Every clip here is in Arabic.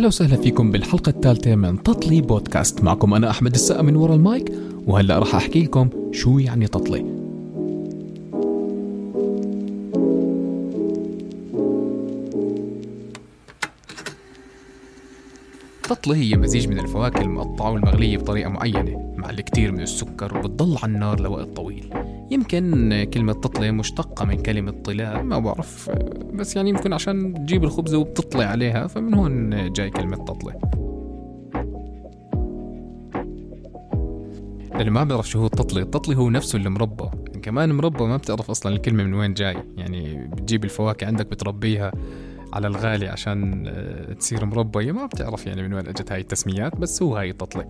أهلا وسهلا فيكم بالحلقة الثالثة من تطلي بودكاست. معكم أنا أحمد السقا من ورا المايك. وهلأ راح أحكي لكم شو يعني تطلي. تطلي هي مزيج من الفواكه المقطعة والمغلية بطريقة معينة مع الكثير من السكر وبتضل على النار لوقت طويل. يمكن كلمة تطلي مشتقة من كلمة طلاء ما بعرف بس يعني يمكن عشان تجيب الخبزة وبتطلي عليها فمن هون جاي كلمة تطلي اللي ما بيعرف شو هو التطلي التطلي هو نفسه المربى كمان مربى ما بتعرف أصلا الكلمة من وين جاي. يعني بتجيب الفواكه عندك بتربيها على الغالي عشان آه، تصير مربية ما بتعرف يعني من وين إجت هاي التسميات بس هو هاي التطلي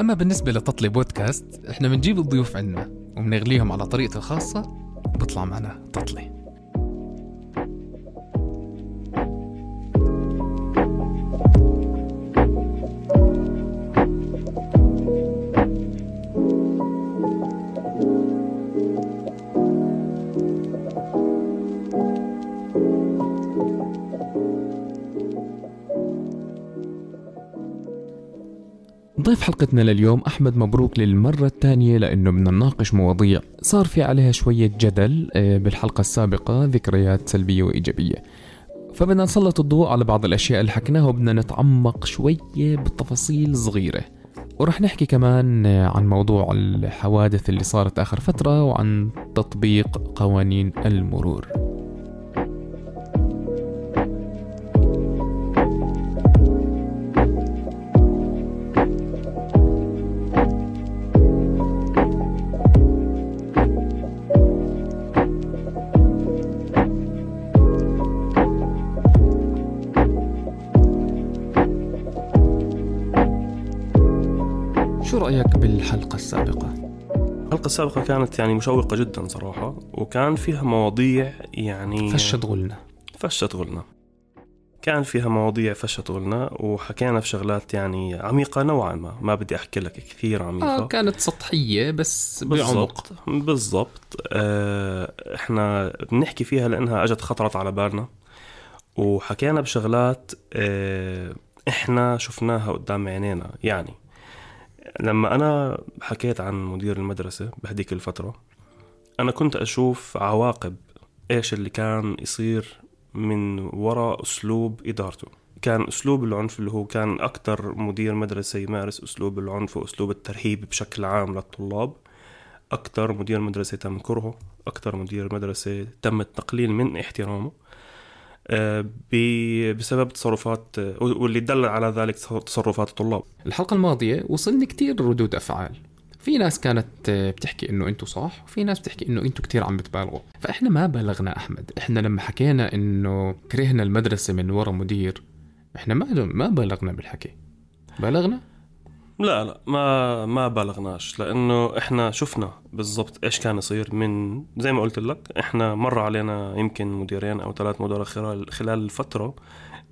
أما بالنسبة لتطلي بودكاست إحنا بنجيب الضيوف عنا وبنغليهم على طريقتي الخاصة وبطلع معنا تطلي ضيف حلقتنا لليوم أحمد مبروك للمرة الثانية لأنه بدنا نناقش مواضيع صار في عليها شوية جدل آه، بالحلقة السابقة ذكريات سلبية وإيجابية. فبدنا نسلط الضوء على بعض الأشياء اللي حكيناها وبدنا نتعمق شوية بالتفاصيل صغيرة. ورح نحكي كمان آه، عن موضوع الحوادث اللي صارت آخر فترة وعن تطبيق قوانين المرور. السابقة كانت يعني مشوقة جدا صراحة وكان فيها مواضيع يعني فشت غلنا. فشت غلنا. كان فيها مواضيع فشت غلنا وحكينا في شغلات يعني عميقة نوعا ما. ما بدي أحكي لك كثير عميقة. آه كانت سطحية بس بعمق. بالضبط بالضبط. آه إحنا بنحكي فيها لأنها أجت خطرت على بالنا. وحكينا بشغلات آه إحنا شفناها قدام عينينا. يعني لما أنا حكيت عن مدير المدرسة بهديك الفترة أنا كنت أشوف عواقب إيش اللي كان يصير من وراء أسلوب إدارته. كان أسلوب العنف اللي هو كان أكتر مدير مدرسة يمارس أسلوب العنف وأسلوب الترهيب بشكل عام للطلاب. أكتر مدير مدرسة تم كرهه أكتر مدير مدرسة تم التقليل من احترامه. بسبب تصرفات واللي دل على ذلك تصرفات الطلاب. الحلقة الماضية وصلني كتير ردود أفعال. في ناس كانت آه، بتحكي إنه أنتوا صح وفي ناس بتحكي إنه أنتوا كتير عم بتبالغوا. فإحنا ما بلغنا أحمد. إحنا لما حكينا إنه كرهنا المدرسة من ورا مدير إحنا ما ما بلغنا بالحكي. بلغنا؟ لا لا ما ما بالغناش لأنه إحنا شفنا بالضبط إيش كان يصير من زي ما قلت لك إحنا مر علينا يمكن مديرين أو ثلاث مدراء خلال خلال الفترة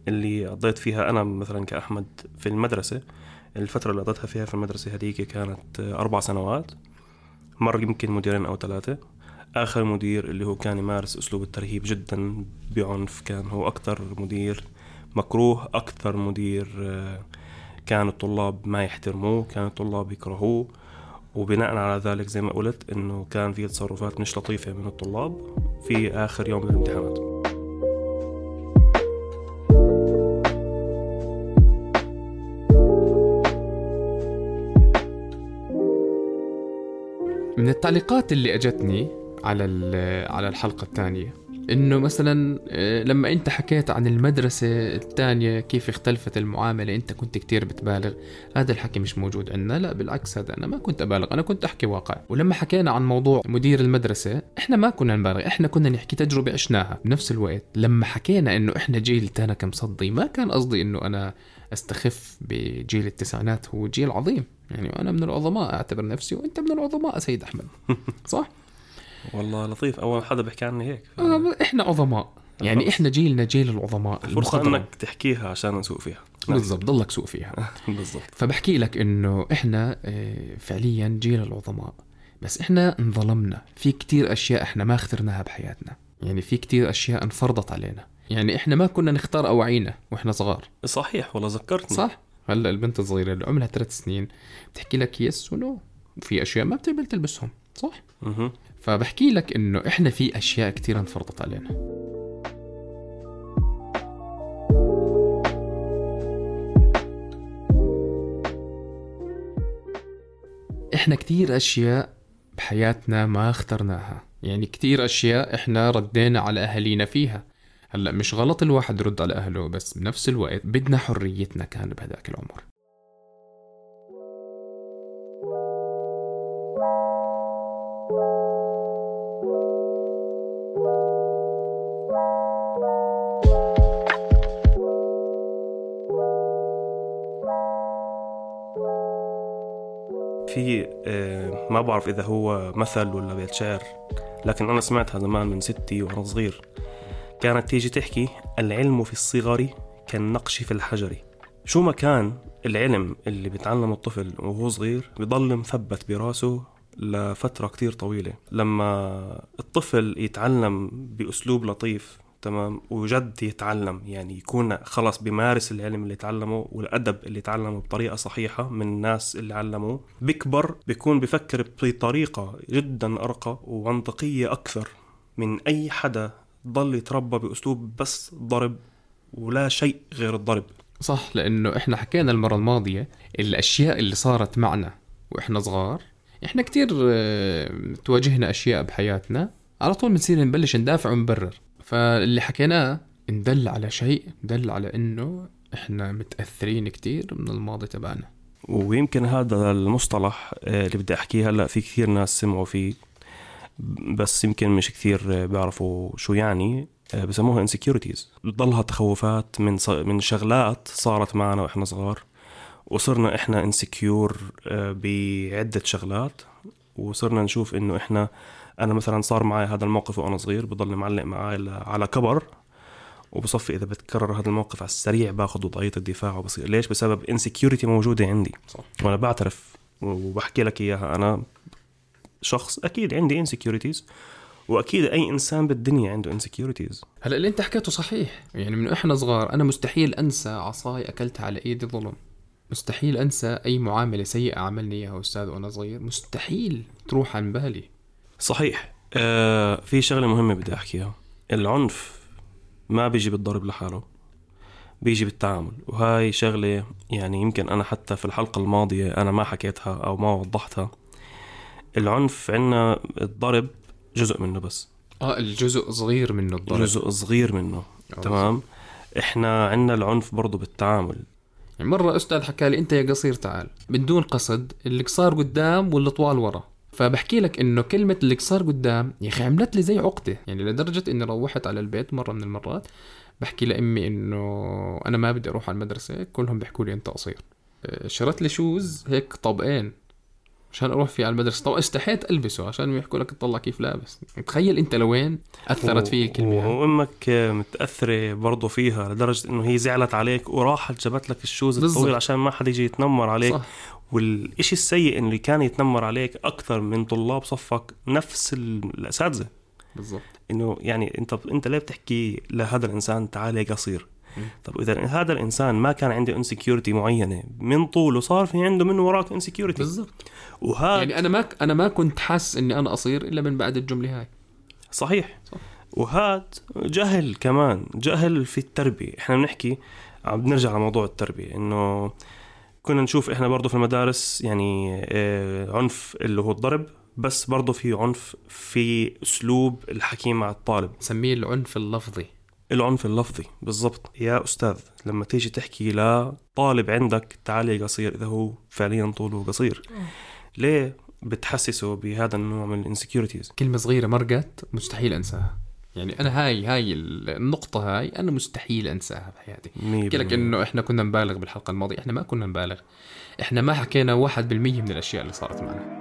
اللي قضيت فيها أنا مثلا كأحمد في المدرسة. الفترة اللي قضيتها فيها في المدرسة هذيك كانت أربع سنوات. مر يمكن مديرين أو ثلاثة. آخر مدير اللي هو كان يمارس أسلوب الترهيب جدا بعنف كان هو أكثر مدير مكروه أكثر مدير آه، كان الطلاب ما يحترموه كان الطلاب يكرهوه. وبناء على ذلك زي ما قلت إنه كان في تصرفات مش لطيفة من الطلاب في آخر يوم من الامتحانات. من التعليقات اللي أجتني على على الحلقة الثانية إنه مثلا آه، لما أنت حكيت عن المدرسة الثانية كيف اختلفت المعاملة أنت كنت كتير بتبالغ. هذا الحكي مش موجود عندنا. لا بالعكس هذا أنا ما كنت أبالغ. أنا كنت أحكي واقع. ولما حكينا عن موضوع مدير المدرسة إحنا ما كنا نبالغ. إحنا كنا نحكي تجربة عشناها. بنفس الوقت لما حكينا إنه إحنا جيل تانك مصدي ما كان قصدي إنه أنا أستخف بجيل التسعينات. هو جيل عظيم. يعني أنا من العظماء أعتبر نفسي وأنت من العظماء سيد أحمد. صح؟ والله لطيف. أول حدا بيحكي عني هيك. آه إحنا عظماء. يعني. إحنا جيلنا جيل العظماء المخضرم. إنك تحكيها عشان نسوق فيها. نعم. بالضبط ضلك سوق فيها. بالضبط. فبحكي لك إنه إحنا آه، فعليا جيل العظماء. بس إحنا انظلمنا. في كتير أشياء إحنا ما اخترناها بحياتنا. يعني في كتير أشياء انفرضت علينا. يعني إحنا ما كنا نختار اواعينا وإحنا صغار. صحيح والله ذكرتني. صح؟ هلأ البنت الصغيرة اللي عمرها ثلاث سنين بتحكي لك يس ونو في أشياء ما بتقبل تلبسهم صح. فبحكي لك إنه إحنا في أشياء كثير انفرضت علينا. إحنا كثير أشياء بحياتنا ما اخترناها. يعني كثير أشياء إحنا ردينا على أهالينا فيها. هلأ مش غلط الواحد يرد على أهله بس بنفس الوقت بدنا حريتنا كان بهذاك العمر. ما بعرف إذا هو مثل ولا بيت شعر لكن أنا سمعتها زمان من ستي وأنا صغير. كانت تيجي تحكي العلم في الصغر كالنقش في الحجر. شو ما كان العلم اللي بيتعلمه الطفل وهو صغير بيضل مثبت براسه لفترة كتير طويلة. لما الطفل يتعلم بأسلوب لطيف تمام؟ وجد يتعلم يعني يكون خلص بيمارس العلم اللي تعلمه والأدب اللي تعلمه بطريقة صحيحة من الناس اللي علموه. بيكبر بيكون بفكر بطريقة جدا أرقى ومنطقية أكثر من أي حدا ضل يتربى بأسلوب بس ضرب ولا شيء غير الضرب. صح لأنه إحنا حكينا المرة الماضية الأشياء اللي صارت معنا وإحنا صغار إحنا كتير آه، تواجهنا أشياء بحياتنا. على طول بنصير نبلش ندافع ونبرر. فاللي حكيناه ندل على شيء دل على إنه إحنا متأثرين كتير من الماضي تبعنا ويمكن هذا المصطلح آه، اللي بدي أحكيه هلأ في كثير ناس سمعوا فيه بس يمكن مش كثير بيعرفوا شو يعني آه، بسموها insecurities بتضلها تخوفات من. من شغلات صارت معنا وإحنا صغار وصرنا إحنا insecure بعدة شغلات وصرنا نشوف إنه إحنا أنا مثلا صار معي هذا الموقف وأنا صغير بضل معلق معي على كبر وبصفي إذا بتكرر هذا الموقف على السريع باخذ وضعية الدفاع وبصير. ليش؟ بسبب insecurity موجودة عندي. صح. وأنا بعترف وبحكي لك إياها. أنا شخص أكيد عندي insecurities وأكيد أي إنسان بالدنيا عنده insecurities هلا اللي أنت حكيته صحيح. يعني من إحنا صغار أنا مستحيل أنسى عصاي أكلتها على إيدي ظلم مستحيل أنسى أي معاملة سيئة عملني إياها أستاذ وأنا صغير. مستحيل تروح عن بالي صحيح. آه في شغلة مهمة بدي أحكيها. العنف ما بيجي بالضرب لحاله بيجي بالتعامل. وهاي شغلة يعني يمكن أنا حتى في الحلقة الماضية أنا ما حكيتها أو ما وضحتها. العنف عندنا الضرب جزء منه بس. آه الجزء صغير منه الضرب. جزء صغير منه. أوه. تمام؟ إحنا عندنا العنف برضه بالتعامل. يعني مرة أستاذ حكى لي أنت يا قصير تعال بدون قصد اللي صار قدام واللي طوال ورا. فبحكي لك إنه كلمة اللي صار قدام يا أخي عملت لي زي عقدة. يعني لدرجة إني روحت على البيت مرة من المرات بحكي لأمي إنه أنا ما بدي أروح على المدرسة كلهم بيحكوا لي أنت قصير. آه، شرت لي shoes هيك طبقين. عشان أروح فيه على المدرسة. طبعا استحيت ألبسه عشان يحكوا لك تطلع كيف لابس. تخيل أنت لوين أثرت فيه الكلمة وأمك متأثرة برضه فيها لدرجة إنه هي زعلت عليك وراحت جابت لك ال shoes الطويل عشان ما حد يجي يتنمر عليك. صح. والإشي السيء اللي كان يتنمر عليك أكثر من طلاب صفك نفس الأساتذة. بالضبط. إنه يعني أنت أنت ليه بتحكي لهذا الإنسان تعال يا قصير؟ طب إذا هذا الإنسان ما كان عنده insecurity معينة من طوله صار في عنده من وراك insecurity بالضبط. وهذا يعني أنا ما أنا ما كنت حاسس إني أنا قصير إلا من بعد الجملة هاي. صحيح. صح. وهذا جهل كمان جهل في التربية. إحنا بنحكي عم بنرجع لموضوع التربية إنه كنا نشوف إحنا برضه في المدارس يعني آه، عنف اللي هو الضرب بس برضه في عنف في أسلوب الحكي مع الطالب. نسميه العنف اللفظي. العنف اللفظي بالضبط. يا أستاذ لما تيجي تحكي لطالب عندك تعال يا قصير إذا هو فعليا طوله قصير. ليه بتحسسه بهذا النوع من الانسكيورتيز كلمة صغيرة مرقت مستحيل أنساها. يعني أنا هاي هاي النقطة هاي أنا مستحيل أنساها بحياتي. أحكي لك إنه إحنا كنا نبالغ بالحلقة الماضية. إحنا ما كنا نبالغ. إحنا ما حكينا واحد بالمية من الأشياء اللي صارت معنا.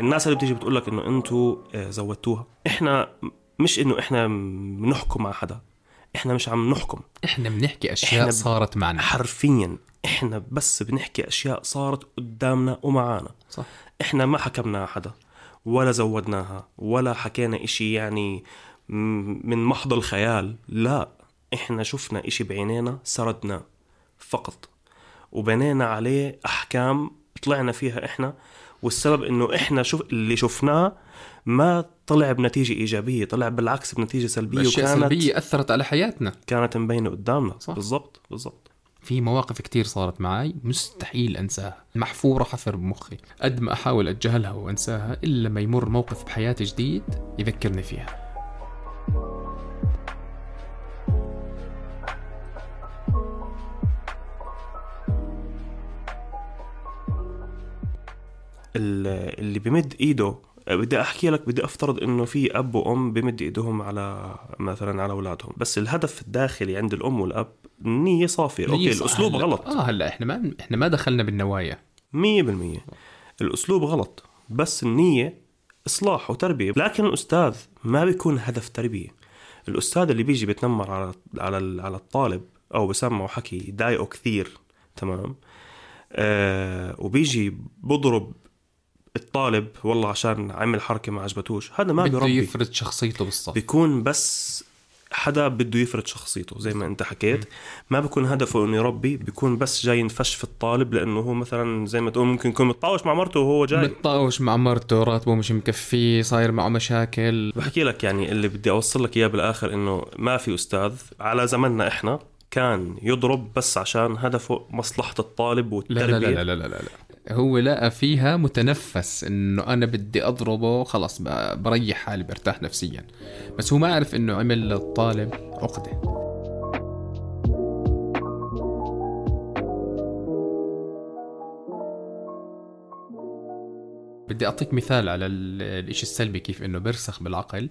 الناس اللي بتيجي بتقول لك إنه أنتم آه، زودتوها إحنا مش إنه إحنا بنحكم على حدا. إحنا مش عم نحكم. إحنا بنحكي أشياء إحنا صارت معنا. حرفيا إحنا بس بنحكي أشياء صارت قدامنا ومعانا. صح. إحنا ما حكمنا على حدا ولا زودناها ولا حكينا إشي يعني من محض الخيال. لا إحنا شفنا إشي بعينينا سردناه فقط وبنينا عليه أحكام طلعنا فيها إحنا والسبب إنه إحنا شوف اللي شفناه ما طلع بنتيجة إيجابية طلع بالعكس بنتيجة سلبية وكانت سلبية أثرت على حياتنا. كانت مبينة قدامنا. صح. بالضبط بالضبط. في مواقف كتير صارت معي مستحيل أنساها. محفوره حفر بمخي. قد ما أحاول أتجاهلها وأنساها إلا لما يمر موقف بحياتي جديد يذكرني فيها. اللي بمد إيده. بدي أحكي لك بدي أفترض إنه في أب وأم بمد إيدهم على مثلا على أولادهم. بس الهدف الداخلي عند الأم والأب نية صافية. أوكي ليه صح؟ الأسلوب هلا- غلط. آه هلا إحنا ما إحنا ما دخلنا بالنوايا. مية بالمية. الأسلوب غلط. بس النية إصلاح وتربية. لكن الأستاذ ما بيكون هدف تربية. الأستاذ اللي بيجي بيتنمر على على على الطالب أو بسمعه حكي يضايقه كثير تمام؟ آه وبيجي بضرب الطالب والله عشان عمل حركة ما عجبتوش هذا ما بده بيربي. يفرض شخصيته بالصف. بيكون بس حدا بده يفرض شخصيته زي ما انت حكيت. ما بيكون هدفه إنه يربي بيكون بس جاي ينفش في الطالب لأنه هو مثلا زي ما تقول ممكن يكون متطاوش مع مرته وهو جاي. متطاوش مع مرته راتبه مش مكفيه صاير معه مشاكل. بحكي لك يعني اللي بدي أوصل لك إياه بالآخر إنه ما في أستاذ على زمننا إحنا كان يضرب بس عشان هدفه مصلحة الطالب لا والتربية لا لا لا لا لا, لا. هو لقى فيها متنفس إنه أنا بدي أضربه خلص بريح حالي برتاح نفسيا. بس هو ما عرف إنه عمل للطالب عقدة. بدي أعطيك مثال على ال- الإشي السلبي كيف إنه بيرسخ بالعقل.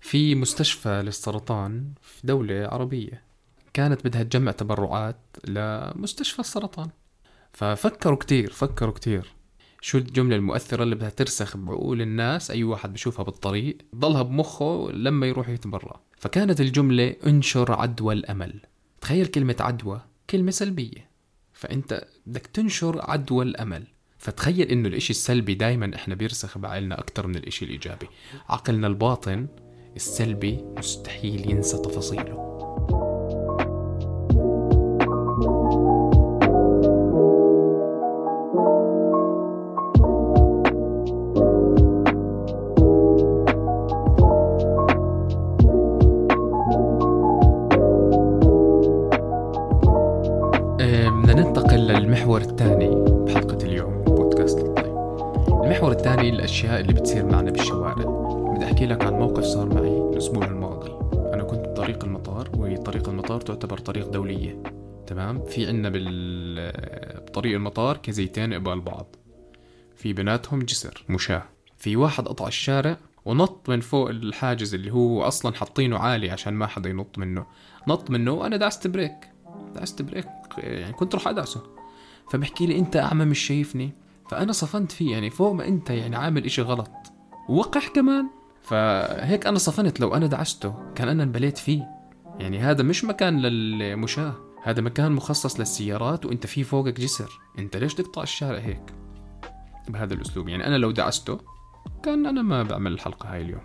في مستشفى للسرطان في دولة عربية كانت بدها تجمع تبرعات لمستشفى السرطان. ففكروا كتير فكروا كتير. شو الجملة المؤثرة اللي بدها ترسخ بعقول الناس؟ أي واحد بشوفها بالطريق ضلها بمخه لما يروح يتبرع فكانت الجملة انشر عدوى الأمل. تخيل كلمة عدوى كلمة سلبية. فأنت بدك تنشر عدوى الأمل. فتخيل إنه الإشي السلبي دايما إحنا بيرسخ بعقلنا أكتر من الإشي الإيجابي. عقلنا الباطن السلبي مستحيل ينسى تفاصيله. كزدورتين قبال بعض. في بيناتهم جسر مشاة. في واحد قطع الشارع ونط من فوق الحاجز اللي هو أصلا حاطينه عالي عشان ما حدا ينط منه. نط منه وأنا دعست break. دعست break يعني كنت راح أدعسه. فبحكي لي أنت اعمى مش شايفني؟ فأنا صفنت فيه يعني فوق ما أنت يعني عامل إشي غلط. وقح كمان. فهيك أنا صفنت لو أنا دعسته كان أنا انبليت فيه. يعني هذا مش مكان للمشاة. هذا مكان مخصص للسيارات وانت في فوقك جسر. انت ليش تقطع الشارع هيك؟ بهذا الأسلوب. يعني أنا لو دعسته كان أنا ما بعمل الحلقة هاي اليوم.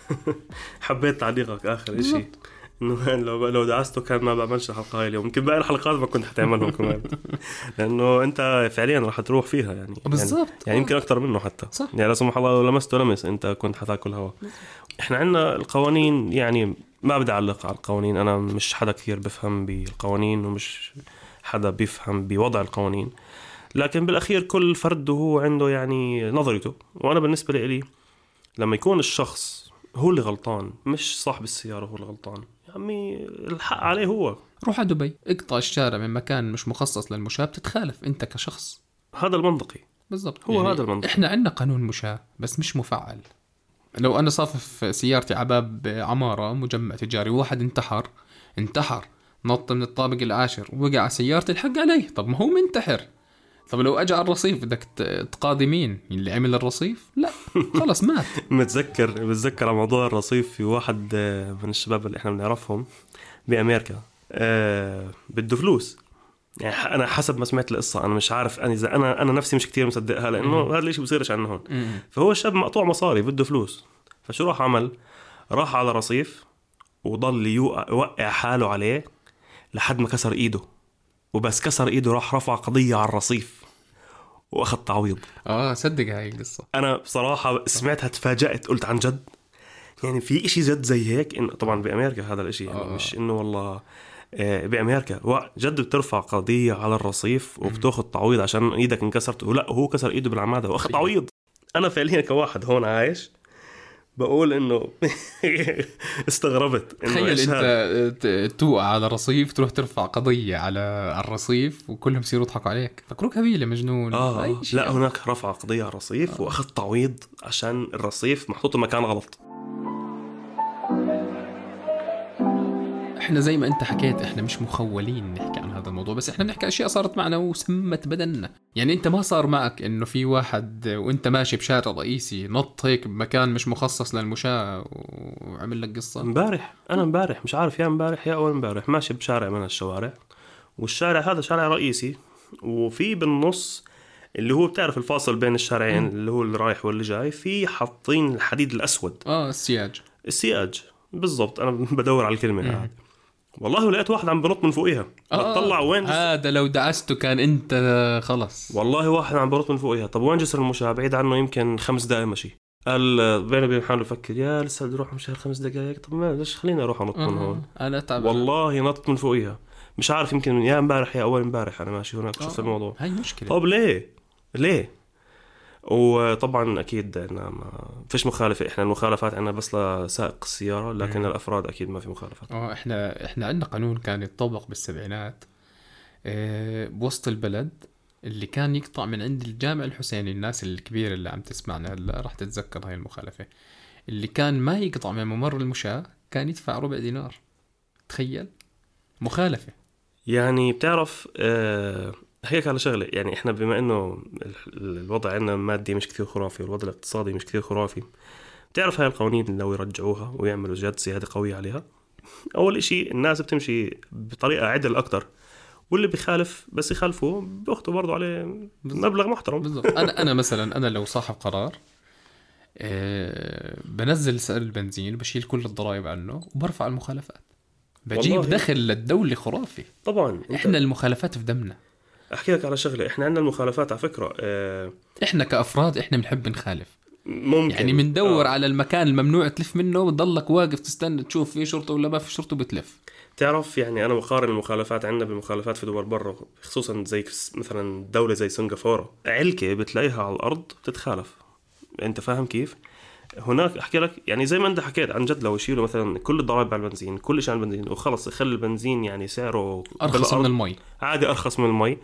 حبيت تعليقك آخر. شيء إنه لو لو دعسته كان ما بعملش الحلقة هاي اليوم. يمكن باقي الحلقات ما كنت حتعملهم كمان. لأنه أنت فعليا راح تروح فيها يعني. بالضبط. يعني, يعني يمكن أكثر منه حتى. صح. يعني لا سمح الله لو لمسته لمس. أنت كنت حتاكل هوا إحنا عندنا القوانين يعني ما بدي أعلق على القوانين. أنا مش حدا كثير بفهم بالقوانين ومش حدا بيفهم بوضع القوانين. لكن بالأخير كل فرد وهو عنده يعني نظرته. وأنا بالنسبة لي لما يكون الشخص هو اللي غلطان مش صاحب السيارة هو اللي غلطان. يا عمي الحق عليه هو. روح على دبي اقطع الشارع من مكان مش مخصص للمشاة بتتخالف أنت كشخص. هذا المنطقي. بالضبط. هو هذا المنطق. إحنا عندنا قانون مشاة بس مش مفعل. لو أنا صافف سيارتي عباب عمارة مجمع تجاري واحد انتحر انتحر نط من الطابق العاشر وقع على سيارتي الحق عليه. طب ما هو منتحر. طب لو اجى على الرصيف بدك تقاضي مين؟ اللي عمل الرصيف؟ لا خلص مات. متذكر بتذكر على موضوع الرصيف في واحد آه، من الشباب اللي إحنا بنعرفهم بأمريكا آه بده فلوس. يعني أنا حسب ما سمعت القصة أنا مش عارف أنا إذا أنا أنا نفسي مش كتير مصدقها لأنه هذا الشيء بصيرش عندنا هون. فهو الشاب مقطوع مصاري بده فلوس. فشو راح عمل؟ راح على رصيف وضل يوقع حاله عليه لحد ما كسر إيده. وبس كسر إيده راح رفع قضية على الرصيف. وأخذ تعويض. آه صدق هاي القصة. أنا بصراحة سمعتها تفاجأت قلت عن جد. يعني في إشي جد زي هيك إن طبعا بأمريكا هذا الإشي يعني آه. مش إنه والله بامريكا جد بترفع قضية على الرصيف وبتاخذ تعويض عشان إيدك انكسرت؟ ولا هو كسر ايده بالعمادة واخذ تعويض. أنا فعليا كواحد هون عايش بقول إنه استغربت إنه تخيل أنت توقع على رصيف تروح ترفع قضية على الرصيف وكلهم يصيروا يضحكوا عليك. فكروك هبيلة مجنون. آه لا. هناك رفع قضية على الرصيف آه. وأخذ تعويض عشان الرصيف محطوط مكان غلط. إحنا زي ما أنت حكيت إحنا مش مخولين نحكي عن هذا الموضوع بس إحنا بنحكي أشياء صارت معنا وسمت بدننا. يعني أنت ما صار معك إنه في واحد وأنت ماشي بشارع رئيسي نط هيك بمكان مش مخصص للمشاة وعمل لك قصة؟ امبارح أنا امبارح مش عارف يا امبارح يا أول امبارح ماشي بشارع من الشوارع والشارع هذا شارع رئيسي وفي بالنص اللي هو بتعرف الفاصل بين الشارعين اللي هو اللي رايح واللي جاي في حاطين الحديد الأسود. آه السياج. السياج بالضبط أنا بدور على الكلمة هذه. والله لقيت واحد عم بنط من فوقيها. آه. بتطلع وين؟ هذا لو دعسته كان انت خلص. والله واحد عم بنط من فوقيها. طب وين جسر المشاة؟ بعيد عنه يمكن خمس دقائق مشي. قال بيني وبين حاله بفكر يا لسه بدي أروح مشي خمس دقائق طب ما ليش خليني أروح أنط من هون. أنا تعب والله نط من فوقيها. مش عارف يمكن يا امبارح يا أول امبارح أنا ماشي هناك شفت الموضوع. هاي مشكلة. طب ليه؟ ليه؟ وطبعا أكيد ما فيش مخالفة. إحنا المخالفات عندنا بس لسائق السيارة لكن الأفراد أكيد ما في مخالفات. آه إحنا إحنا عندنا قانون كان يتطبق بالسبعينات. آه بوسط البلد اللي كان يقطع من عند الجامع الحسيني الناس الكبيره اللي عم تسمعنا هلا راح تتذكر هاي المخالفة. اللي كان ما يقطع من ممر المشاة كان يدفع ربع دينار. تخيل؟ مخالفة. يعني بتعرف آه هيك على شغلة. يعني إحنا بما إنه الوضع عندنا المادي مش كثير خرافي والوضع الاقتصادي مش كثير خرافي بتعرف هاي القوانين لو يرجعوها ويعملوا جد زيادة قوية عليها؟ أول إشي الناس بتمشي بطريقة عدل أكثر واللي بيخالف بس يخالفوا بيأخذوا برضه عليه مبلغ محترم. بالضبط. أنا أنا مثلا أنا لو صاحب قرار أه بنزل سعر البنزين بشيل كل الضرائب عنه وبرفع المخالفات. بجيب دخل للدولة خرافي. طبعا. إحنا المخالفات في دمنا. أحكي لك على شغلة. إحنا عندنا المخالفات على فكرة آه إحنا كأفراد إحنا بنحب نخالف. ممكن. يعني بندور آه. على المكان الممنوع تلف منه وتضلك واقف تستنى تشوف في شرطة ولا ما في شرطة بتلف تعرف يعني أنا بقارن المخالفات عندنا بالمخالفات في دول برا خصوصا زي مثلا دولة زي سنغافورة. علكة بتلاقيها على الأرض بتتخالف. أنت فاهم كيف؟ هناك أحكي لك يعني زي ما أنت حكيت عن جد لو يشيلوا مثلا كل الضرائب على البنزين كل شيء على البنزين وخلص يخلي البنزين يعني سعره أرخص من المي. عادي أرخص من المي.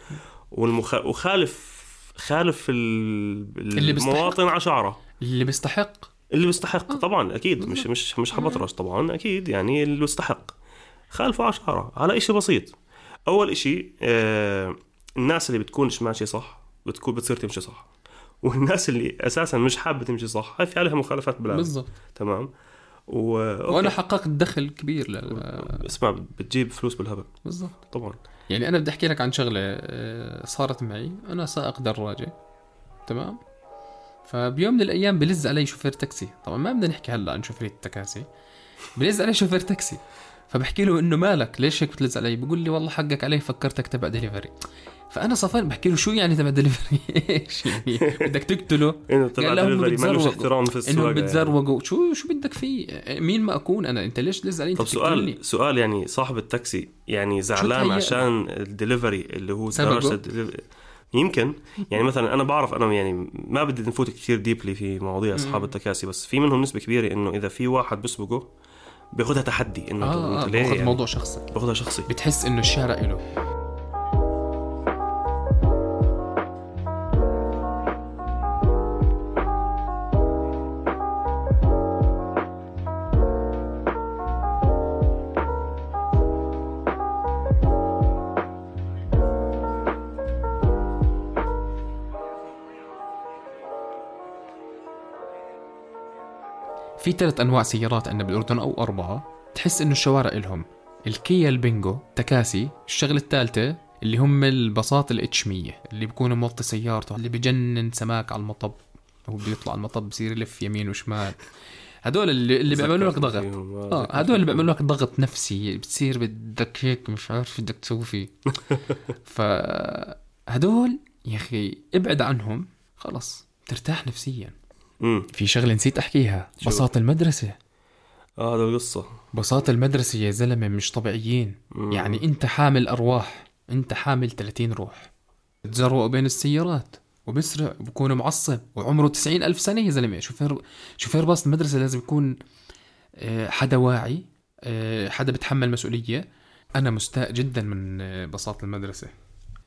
والمخ... وخالف خالف اللي المواطن على شعره اللي بيستحق. اللي بيستحق آه. طبعا أكيد. مش مش مش حبطرش طبعا أكيد. يعني اللي بيستحق. خالفه على شعره على شيء بسيط. أول شيء آه الناس اللي بتكونش ماشية صح بتكون بتصير تمشي صح. والناس اللي أساسا مش حابة تمشي صح هاي في عليها مخالفات بلا بالضبط. تمام؟ و... وأنا حققت دخل كبير ل... اسمع بتجيب فلوس بالهبل. بالضبط. طبعا. يعني أنا بدي أحكي لك عن شغلة آه، صارت معي. أنا سائق دراجه تمام؟ فبيوم من الأيام بلز علي شوفير تاكسي. طبعا ما بدنا نحكي هلأ عن شوفير التكاسي. بلز علي شوفير تاكسي. فبحكي له إنه مالك ليش هيك بتلز علي؟ بقول لي والله حقك علي فكرتك تبع ديليفري فأنا صفر بحكي له شو يعني تبع دليفري إيش يعني؟ بدك تقتله؟ إنه تبع دليفري ما احترام في السواقة انه بتزروقوا يعني. شو شو بدك فيه؟ مين ما أكون أنا؟ أنت ليش لز علي؟ طب سؤال سؤال يعني صاحب التاكسي يعني زعلان عشان الدليفري اللي هو دراجة يمكن. يعني مثلا أنا بعرف أنا يعني ما بدي نفوت كثير deeply في مواضيع أصحاب التكاسي بس في منهم نسبة كبيرة إنه إذا في واحد بيسبقه بياخذها تحدي إنه آه أنت ليه يعني؟ موضوع شخصي. باخذها شخصي. بتحس إنه الشارع له في ثلاث أنواع سيارات عندنا بالأردن أو أربعة. تحس إنه الشوارع إلهم. الكيا البينجو تكاسي الشغلة الثالثة اللي هم الباصات الإتش 100 اللي بيكونوا موطي سيارته اللي بجنن سماك على المطب. هو بده يطلع المطب بصير يلف يمين وشمال. هدول اللي, اللي بيعملوا لك ضغط. آه هدول اللي بيعملوا لك ضغط نفسي. بتصير بدك هيك مش عارف شو بدك تسوي فيه. فهدول يا أخي ابعد عنهم. خلص. ترتاح نفسيا. امم في شغلة نسيت أحكيها. شو؟ بساط المدرسة. آه هذا القصة. بساط المدرسة يا زلمة مش طبيعيين. مم. يعني أنت حامل أرواح. أنت حامل 30 روح. تزرقوا بين السيارات. وبسرع. وبكون معصب. وعمره 90 ألف سنة يا زلمة. شوفير شوفير باص المدرسة لازم يكون آه، حدا واعي آه، حدا بتحمل مسؤولية. أنا مستاء جدا من آه، بساط المدرسة.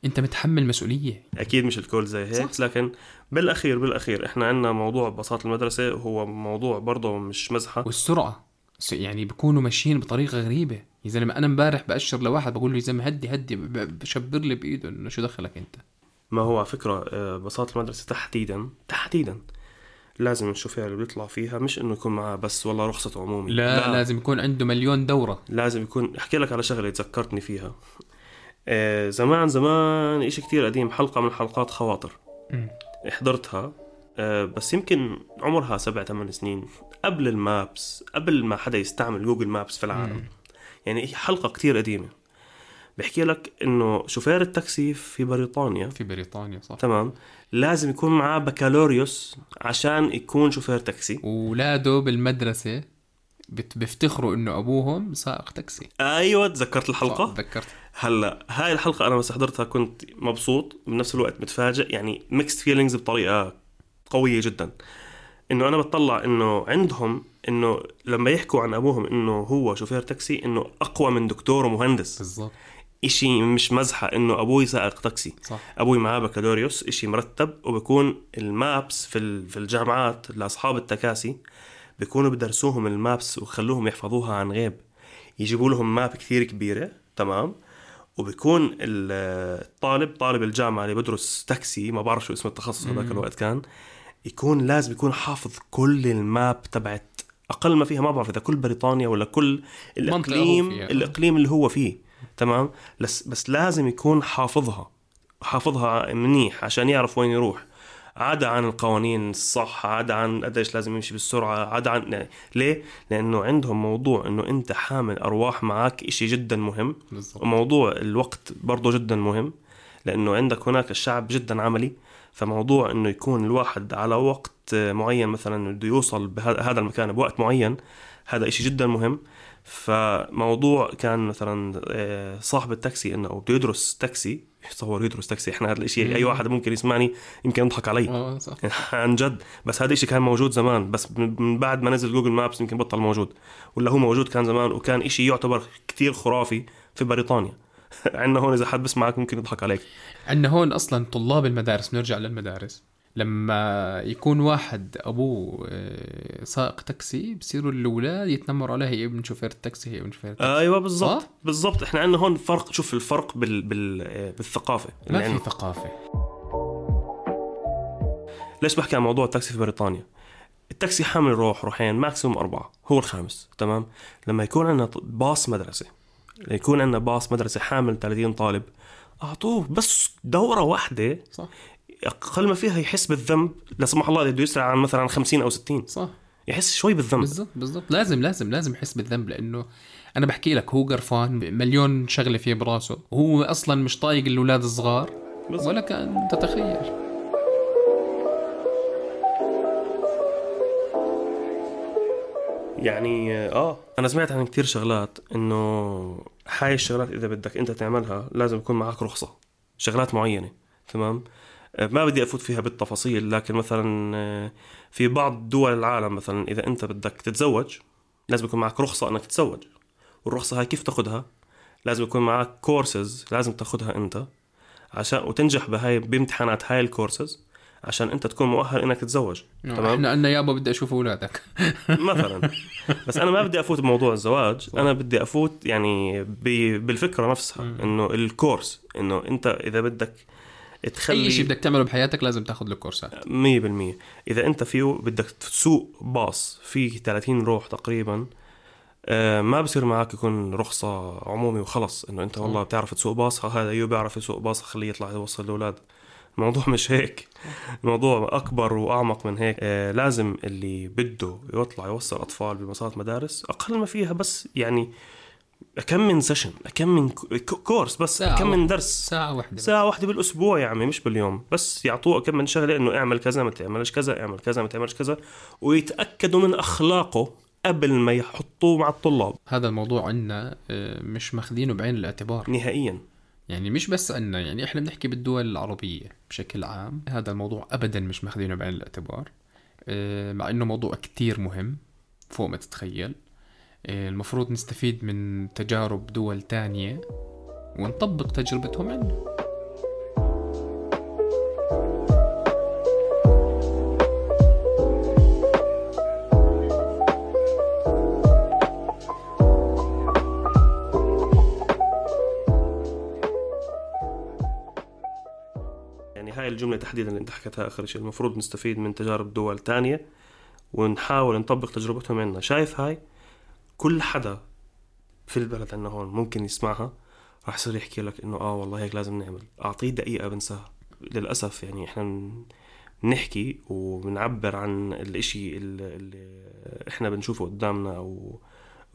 أنت متحمل مسؤولية. أكيد مش الكل زي هيك صح. لكن بالأخير بالأخير إحنا عندنا موضوع بساط المدرسة هو موضوع برضه مش مزحة. والسرعة. س- يعني بيكونوا ماشيين بطريقة غريبة. يا زلمة أنا امبارح بأشر لواحد بقول له يا زلمة هدي هدي بشبر لي بإيده إنه شو دخلك أنت؟ ما هو على فكرة آه، بساط المدرسة تحديدا تحديدا لازم الشوفير اللي بيطلع فيها مش إنه يكون معاه بس والله رخصة عمومي لا, لا. لازم يكون عنده مليون دورة. لازم يكون أحكي لك على شغلة تذكرتني فيها. آه زمان زمان إشي كتير قديم حلقة من حلقات خواطر. حضرتها آه بس يمكن عمرها سبع ثمان سنين قبل ال maps قبل ما حدا يستعمل Google Maps في العالم. مم. يعني هي حلقة كتير قديمة. بحكي لك إنه شوفير التاكسي في بريطانيا. في بريطانيا صح. تمام. لازم يكون معاه بكالوريوس عشان يكون شوفير تاكسي. ولاده بالمدرسة بت- بيفتخروا إنه أبوهم سائق تاكسي. أيوه تذكرت الحلقة؟ تذكرت. هلا هاي الحلقة أنا بس حضرتها كنت مبسوط بنفس الوقت متفاجئ يعني mixed feelings بطريقة قوية جدا. إنه أنا بطلع إنه عندهم إنه لما يحكوا عن أبوهم إنه هو شوفير تاكسي إنه أقوى من دكتور ومهندس. بالضبط. إشي مش مزحة إنه أبوي سائق تاكسي. صح. أبوي معاه بكالوريوس إشي مرتب وبكون ال maps في في الجامعات لأصحاب التكاسي بيكونوا بدرسوهم ال maps وخلوهم يحفظوها عن غيب. يجيبوا لهم ماب كثير كبيرة تمام؟ وبيكون ال- الطالب طالب الجامعة اللي بدرس تاكسي ما بعرف شو اسم التخصص هذاك. الوقت كان يكون لازم يكون حافظ كل الماب تبعت أقل ما فيها ما بعرف إذا كل بريطانيا ولا كل الإقليم. الإقليم اللي هو فيه تمام بس بس لازم يكون حافظها حافظها منيح عشان يعرف وين يروح عدا عن القوانين الصح عدا عن قديش لازم يمشي بالسرعة عدا عن يعني ليه؟ لأنه عندهم موضوع أنه أنت حامل أرواح معك إشي جدا مهم. بالضبط. وموضوع الوقت برضه جدا مهم. لأنه عندك هناك الشعب جدا عملي فموضوع أنه يكون الواحد على وقت معين مثلا بده يوصل بهذا المكان بوقت معين هذا إشي جدا مهم. فموضوع كان مثلا آه، صاحب التاكسي إنه بده يدرس تاكسي يتصور يدرس تاكسي. إحنا هذا الشيء أي. واحد ممكن يسمعني يمكن يضحك علي. آه صح. عن جد. بس هذا الشيء كان موجود زمان. بس من بعد ما نزل Google Maps يمكن بطل موجود. ولا هو موجود كان زمان وكان إشي يعتبر كتير خرافي في بريطانيا. عندنا هون إذا حد بسمعك ممكن يضحك عليك. عندنا هون أصلا طلاب المدارس بنرجع للمدارس لما يكون واحد أبوه آه، سائق تاكسي بصيروا الأولاد يتنمروا عليه هي ابن شوفير التاكسي هي ابن شوفير التاكسي. أيوه بالضبط؟ بالضبط. إحنا عندنا هون فرق شوف الفرق بال... بال... آه، بالثقافة. ما اللي في ثقافة. ليش بحكي عن موضوع التاكسي في بريطانيا؟ التاكسي حامل روح روحين ماكسيموم أربعة هو الخامس تمام؟ لما يكون عندنا باص مدرسة يكون عندنا باص مدرسة حامل 30 طالب. أعطوه بس دورة واحدة. صح. أقل ما فيها يحس بالذنب لا سمح الله بده يسرع عن مثلا 50 أو 60 صح. يحس شوي بالذنب. بالضبط بالضبط. لازم لازم لازم يحس بالذنب لأنه أنا بحكي لك هو قرفان مليون شغلة في براسه. وهو أصلا مش طايق الأولاد الصغار بالضبط. ولك أن تتخيل. يعني آه. أنا سمعت عن كتير شغلات إنه هاي الشغلات إذا بدك أنت تعملها لازم يكون معك رخصة شغلات معينة تمام؟ ما بدي أفوت فيها بالتفاصيل لكن مثلا آه، في بعض دول العالم مثلا إذا أنت بدك تتزوج لازم يكون معك رخصة إنك تتزوج والرخصة هاي كيف تاخذها لازم يكون معك كورسز لازم تاخذها أنت عشان وتنجح بهاي بامتحانات هاي الكورسز عشان انت تكون مؤهل انك تتزوج تمام؟ إحنا قلنا يابا بدي أشوف أولادك. مثلا. بس أنا ما بدي أفوت بموضوع الزواج أنا بدي أفوت يعني بالفكرة نفسها إنه الكورس إنه أنت إذا بدك تخلي أي شيء بدك تعمله بحياتك لازم تاخذ له كورسات. 100% إذا أنت فيه بدك تسوق باص فيه 30 روح تقريبا آه، ما بصير معك يكون رخصة عمومي وخلص إنه أنت والله بتعرف تسوق باص هذا أيوه بيعرف يسوق باص خليه يطلع يوصل الاولاد الموضوع مش هيك. الموضوع أكبر وأعمق من هيك. آه لازم اللي بده يطلع يوصل أطفال بمصارات مدارس أقل ما فيها بس يعني كم من سيشن كم من كورس بس كم من درس. ساعة واحدة ساعة واحدة بالأسبوع يا عمي مش باليوم. بس يعطوه كم من شغلة إنه اعمل كذا ما تعملش كذا اعمل كذا ما تعملش كذا ويتأكدوا من أخلاقه قبل ما يحطوه مع الطلاب. هذا الموضوع عندنا آه، مش ماخذينه بعين الاعتبار. نهائيا. يعني مش بس عنا يعني إحنا بنحكي بالدول العربية بشكل عام هذا الموضوع ابدا مش ماخذينه بعين الاعتبار. آه، مع إنه موضوع كتير مهم فوق ما تتخيل. آه، المفروض نستفيد من تجارب دول تانية ونطبق تجربتهم عندنا. تحديدا اللي أنت حكيتها آخر شيء. المفروض نستفيد من تجارب دول تانية ونحاول نطبق تجربتهم عندنا. شايف هاي؟ كل حدا في البلد عندنا هون ممكن يسمعها راح يصير يحكي لك إنه آه والله هيك لازم نعمل. أعطيه دقيقة بنساها. للأسف يعني إحنا بنحكي وبنعبر عن الإشي اللي, اللي إحنا بنشوفه قدامنا أو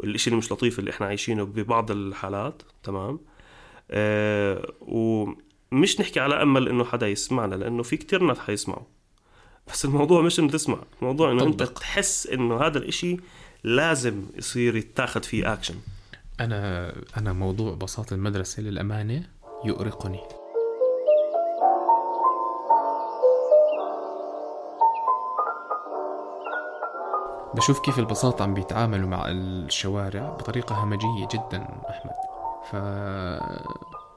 الإشي اللي مش لطيف اللي إحنا عايشينه ببعض الحالات تمام؟ آه ومش نحكي على أمل إنه حدا يسمعنا لأنه في كتير ناس حيسمعوا. بس الموضوع مش إنه تسمع الموضوع إنه أنت تحس إنه هذا الإشي لازم يصير يتاخذ فيه اكشن أنا أنا موضوع بساطة المدرسة للأمانة يؤرقني. بشوف كيف البساطة عم بيتعاملوا مع الشوارع بطريقة همجية جدا أحمد.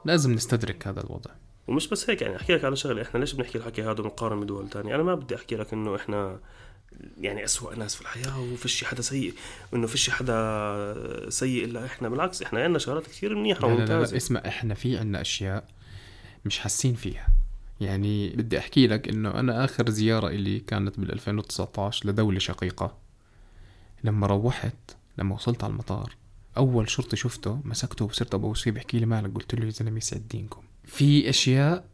فلازم نستدرك هذا الوضع. ومش بس هيك يعني أحكي لك على شغلة. إحنا ليش بنحكي الحكي هذا ونقارن بدول تانية أنا ما بدي أحكي لك إنه إحنا يعني أسوأ ناس في الحياة وفيش حدا سيء وإنه فيش حدا سيء إلا إحنا. بالعكس إحنا عندنا شغلات كثير منيحة وممتازة لا لا لا اسمع إحنا في عنا أشياء مش حاسين فيها. يعني بدي أحكي لك إنه أنا آخر زيارة إلي كانت بال 2019 لدولة شقيقة. لما روحت لما وصلت على المطار أول شرطي شفته مسكته وصرت أبوسيه بحكي لي مالك قلت له يا زلمة يسعد دينكم في أشياء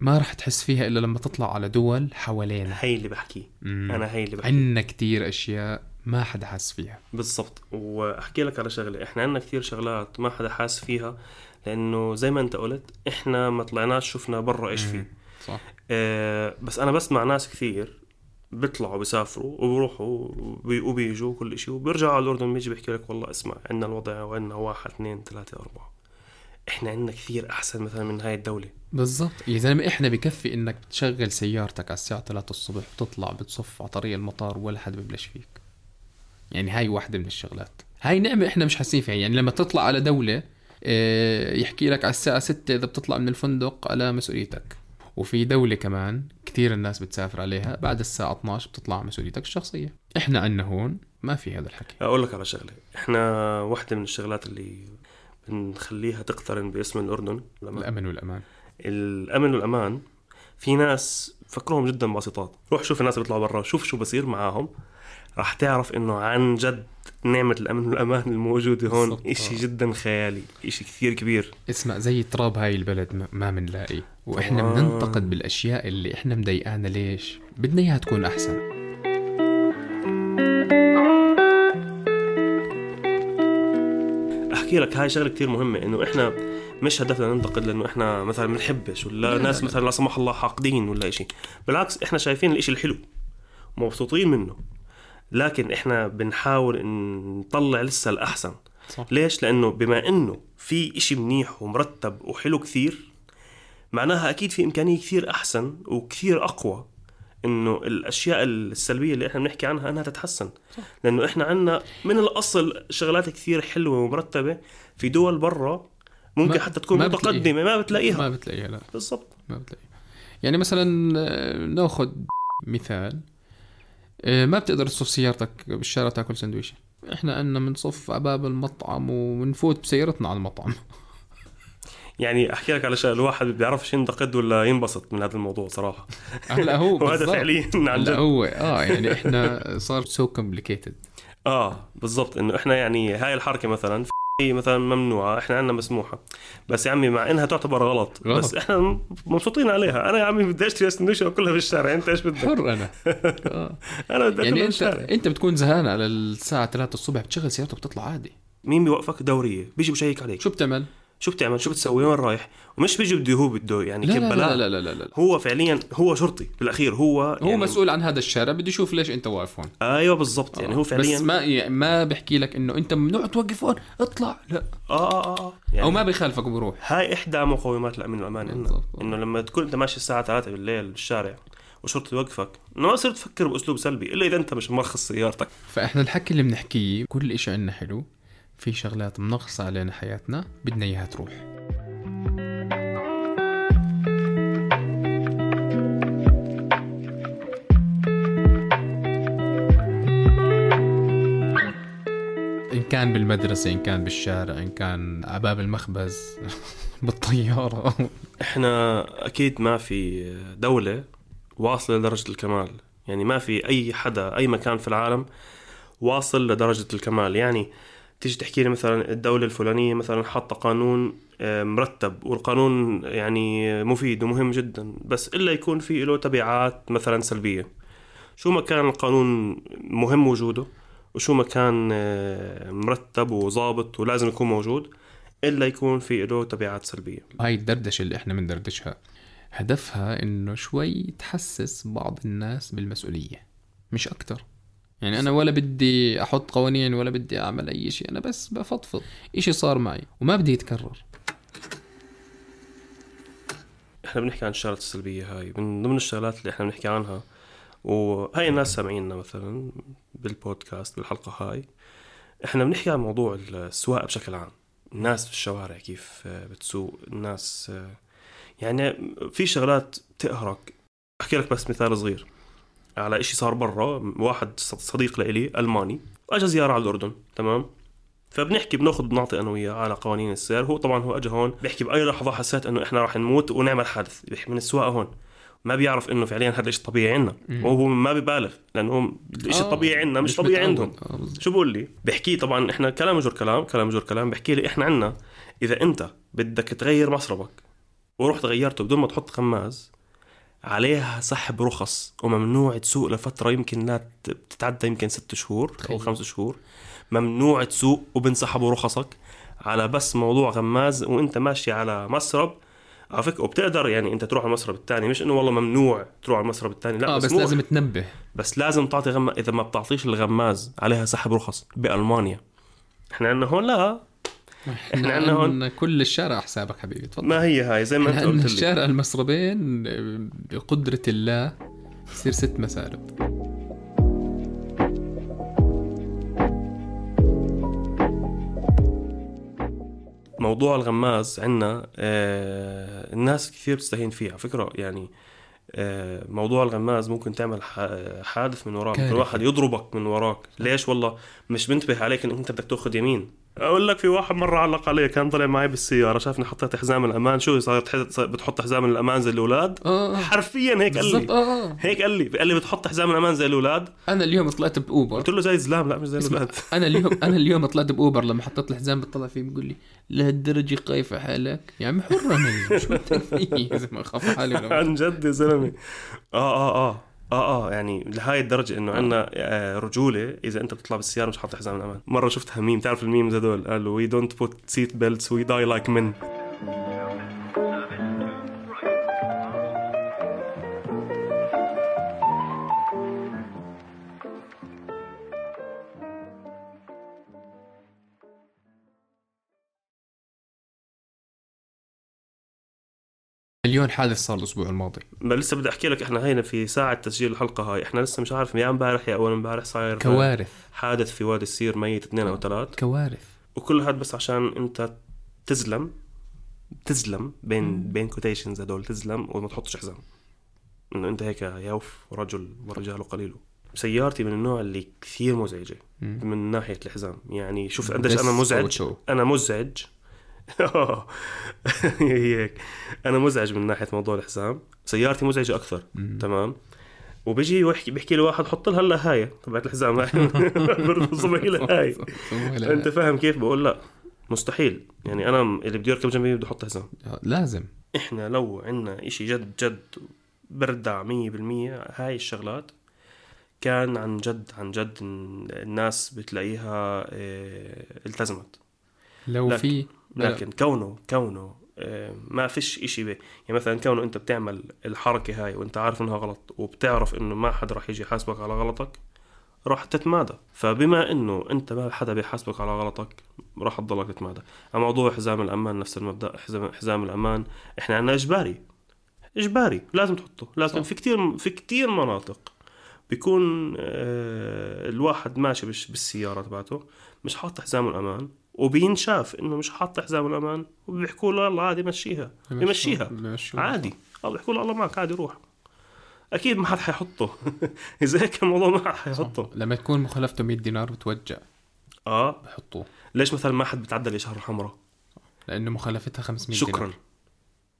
ما رح تحس فيها إلا لما تطلع على دول حوالينا. هي اللي بحكي مم. أنا هي اللي بحكي عندنا كثير أشياء ما حدا حاس فيها. بالضبط. وأحكي لك على شغلة. إحنا عندنا كثير شغلات ما حدا حاس فيها لأنه زي ما أنت قلت إحنا ما طلعناش شفنا برا إيش في. صح. آه بس أنا بسمع ناس كثير بيطلعوا بيسافروا وبروحوا وبيجوا كل شيء وبيرجعوا على الأردن بيجي بيحكي لك والله اسمع عندنا الوضع وعندنا واحد اثنين ثلاثة أربعة. إحنا عندنا كثير أحسن مثلا من هاي الدولة. بالضبط. يا زلمة إحنا بكفي إنك تشغل سيارتك على الساعة 3 الصبح وتطلع بتصف على طريق المطار ولا حد ببلش فيك. يعني هاي واحدة من الشغلات. هاي نعمة إحنا مش حاسين فيها. يعني لما تطلع على دولة آه يحكي لك على الساعة 6 إذا بتطلع من الفندق على مسؤوليتك. وفي دولة كمان كثير الناس بتسافر عليها بعد الساعة 12 بتطلع مسؤوليتك الشخصية. إحنا عنا هون ما في هذا الحكي. أقول لك على شغلة. إحنا واحدة من الشغلات اللي بنخليها تقترن باسم الأردن لما الأمن والأمان. الأمن والأمان في ناس فكرهم جدا بسيطات. روح شوف الناس اللي بيطلعوا برا شوف شو بصير معاهم. راح تعرف إنه عن جد نعمة الأمن والأمان الموجودة هون إشي جدا خيالي إشي كثير كبير. اسمع زي تراب هاي البلد ما بنلاقي وإحنا آه. بننتقد بالأشياء اللي إحنا مضايقانا. ليش؟ بدنا إياها تكون أحسن. أحكي لك هاي شغلة كثير مهمة إنه إحنا مش هدفنا ننتقد لأنه إحنا مثلا بنحبش ولا ناس مثلا لا سمح الله حاقدين ولا شيء بالعكس إحنا شايفين الإشي الحلو مبسوطين منه. لكن إحنا بنحاول نطلع لسه الأحسن. صح. ليش؟ لأنه بما إنه في إشي منيح ومرتب وحلو كثير معناها أكيد في إمكانية كثير أحسن وكثير أقوى. إنه الأشياء السلبية اللي إحنا بنحكي عنها إنها تتحسن. صح. لأنه إحنا عندنا من الأصل شغلات كثير حلوة ومرتبة في دول برا ممكن ما حتى تكون ما متقدمة بتلاقيها. ما بتلاقيها. ما بتلاقيها لا. بالضبط. ما بتلاقيها. يعني مثلا آه، نأخذ مثال. آه، ما بتقدر تصف سيارتك بالشارع تاكل سندويشة. إحنا عندنا بنصف على باب المطعم وبنفوت بسيارتنا على المطعم. يعني أحكي لك على شيء الواحد بيعرفش ينتقد ولا ينبسط من هذا الموضوع صراحة؟ هلا هو وهذا فعليا عن جد. هو آه يعني إحنا صار so complicated آه بالضبط إنه إحنا يعني هاي الحركة مثلا في مثلا ممنوعة إحنا عندنا مسموحة. بس يا عمي مع إنها تعتبر غلط, غلط. بس إحنا مبسوطين عليها. أنا يا عمي بدي أشتري استنوشه كلها في الشارع أنت إيش بدك؟ حر أنا. آه. أنا بدي يعني أنت الشارع. أنت بتكون زهقان على الساعة 3 الصبح بتشغل سيارتك بتطلع عادي. مين بيوقفك؟ دورية. بيجي بشيك عليك. شو بتعمل؟ شو بتعمل؟ شو بتسوي؟ وين رايح؟ ومش بيجي بده هو بده يعني لا لا, لا لا لا لا لا. هو فعليا هو شرطي بالأخير هو هو يعني مسؤول عن هذا الشارع بده يشوف ليش أنت واقف هون. أيوه بالضبط يعني هو فعليا بس ما يعني ما بحكي لك إنه أنت ممنوع توقف هون اطلع. لا. آه آه آه يعني أو ما بيخالفك وبروح هاي إحدى مقومات الامن والامان عندنا بالضبط. إنه لما تكون أنت ماشي الساعة 3 بالليل بالشارع وشرطي يوقفك إنه ما تصير تفكر بأسلوب سلبي إلا إذا أنت مش مرخص سيارتك. فإحنا الحكي اللي بنحكيه كل إشي عنا حلو. في شغلات منغصة علينا حياتنا بدنا إياها تروح. إن كان بالمدرسة إن كان بالشارع إن كان على باب المخبز بالطيارة. إحنا أكيد ما في دولة واصلة لدرجة الكمال. يعني ما في أي حدا أي مكان في العالم واصل لدرجة الكمال. يعني تيجي تحكي لي مثلا الدولة الفلانية مثلا حاطة قانون آه، مرتب والقانون يعني مفيد ومهم جدا بس إلا يكون في له تبعات مثلا سلبية. شو ما كان القانون مهم وجوده وشو ما كان آه، مرتب وظابط ولازم يكون موجود إلا يكون في له تبعات سلبية. هاي الدردشة اللي إحنا بندردشها. هدفها إنه شوي تحسس بعض الناس بالمسؤولية مش أكتر. يعني أنا ولا بدي أحط قوانين ولا بدي أعمل أي شيء أنا بس بفضفض. إشي صار معي وما بدي يتكرر. إحنا بنحكي عن الشغلات السلبية هاي من ضمن الشغلات اللي إحنا بنحكي عنها وهاي الناس سامعيننا مثلا بالبودكاست بالحلقة هاي إحنا بنحكي عن موضوع السواقة بشكل عام. الناس في الشوارع كيف بتسوق الناس يعني في شغلات تقهرك. أحكي لك بس مثال صغير. على إشي صار برا واحد صديق لإلي ألماني اجى زيارة على الأردن تمام؟ فبنحكي بناخذ بنعطي أنا وياه على قوانين السير. هو طبعا هو اجى هون بيحكي بأي لحظة حسيت إنه إحنا راح نموت ونعمل حادث. بيحكي من السواقة هون. ما بيعرف إنه فعليا هذا الشيء طبيعي عندنا. وهو ما ببالغ لأنه هو الشيء آه، الطبيعي عندنا مش, مش طبيعي. عندهم. آه،. شو بقول لي؟ بحكي طبعا إحنا كلام جور كلام كلام جور كلام. بحكي لي إحنا عندنا إذا أنت بدك تغير مصربك ورحت غيرته بدون ما تحط خماز عليها سحب رخص وممنوع تسوق لفترة يمكن لا تتعدى يمكن ست شهور أو. خمس شهور. ممنوع تسوق وبنسحبوا رخصك على بس موضوع غماز وانت ماشي على مسرب على فكره وبتقدر يعني انت تروح على المسرب الثاني مش انه والله ممنوع تروح على المسرب الثاني لا آه بس مسموح. لازم تنبه. بس لازم تعطي غم إذا ما بتعطيش الغماز عليها سحب رخص بألمانيا. إحنا عندنا هون لا. إحنا عندنا هون- كل الشارع حسابك حبيبي تفضل. ما هي هاي زي ما أنت قلت لي. الشارع المسربين بقدرة الله يصير ست مسارب. موضوع الغماز عندنا آه الناس كثير بتستهين فيه على فكرة يعني آه موضوع الغماز ممكن تعمل حادث من وراك ممكن كارثة. واحد يضربك من وراك. ليش؟ والله مش منتبه عليك انك أنت بدك تأخذ يمين. أقول لك في واحد مرة علق علي كان طلع معي بالسيارة شافني حطيت حزام الأمان شو صار تحط- بتحط حزام الأمان زي الأولاد؟ آه. حرفيا هيك قال لي. آه. هيك قال لي قال لي بتحط حزام الأمان زي الأولاد؟ أنا اليوم طلعت بأوبر. قلت له زي الزلام لا مش زي الأولاد. أنا اليوم أنا اليوم طلعت بأوبر لما حطيت الحزام بتطلع فيه بيقول لي لهالدرجة خايفه حالك؟ يا عمي حر أنا شو أنت فيي إذا ما اخاف حالي عن جد يا زلمة. آه آه آه. آه آه يعني لهاي الدرجة إنه عندنا آه رجولة إذا أنت بتطلع بالسيارة مش حاطط حزام الامان مرة شفتها ميم تعرف الميم هذول قالوا we don't put seat belts we die like men مليون حادث صار الأسبوع الماضي. ما لسه بدي أحكي لك إحنا هينا في ساعة تسجيل الحلقة هاي. إحنا لسه مش عارف يا إمبارح يا أول إمبارح صاير كوارث. حادث في وادي السير ميت اثنين أو ثلاث. كوارث. وكل هذا بس عشان أنت تزلم تزلم بين بين quotations هدول تزلم وما تحطش حزام. إنه أنت هيك يوف رجل والرجال قليل سيارتي من النوع اللي كثير مزعجة مم. من ناحية الحزام. يعني شوف قديش أنا مزعج. أنا مزعج هيك. أنا مزعج من ناحية موضوع الحزام. سيارتي مزعجة أكثر. تمام. وبيجي ويحكي بيحكي لي واحد حط لها هلا هاي. تبعت الحزام. صبحي لها هاي. أنت فاهم كيف؟ بقول لا. مستحيل. يعني أنا اللي بده يركب جنبي بده يحط حزام. لازم. إحنا لو عندنا إشي جد جد بردع مية بالمية هاي الشغلات كان عن جد عن جد الناس بتلاقيها آه التزمت. لو لكن- في لكن كونه كونه آه ما فيش إشي بي. يعني مثلا كونه أنت بتعمل الحركة هاي وأنت عارف إنها غلط وبتعرف إنه ما حدا راح يجي يحاسبك على غلطك راح تتمادى. فبما إنه أنت ما حدا بيحاسبك على غلطك راح تضلك تتمادى. موضوع حزام الأمان نفس المبدأ حزام, حزام الأمان إحنا عندنا إجباري. إجباري. لازم تحطه. لكن صح. في كتير في كتير مناطق بيكون آه، الواحد ماشي بالسيارة تبعته. مش حاطط حزام الأمان وبينشاف إنه مش حاطط حزام الأمان وبيحكوا له يلا عادي مشيها بيمشوها. عادي. آه بيحكوا له الله معك عادي روح أكيد ما حد حيحطه. إذا هيك الموضوع ما حد حيحطه. لما تكون مخالفته 100 دينار بتوجع. آه. بحطوه ليش مثلا ما حد بتعدى الاشاره الحمراء لأنه مخالفتها 500 شكرا. دينار.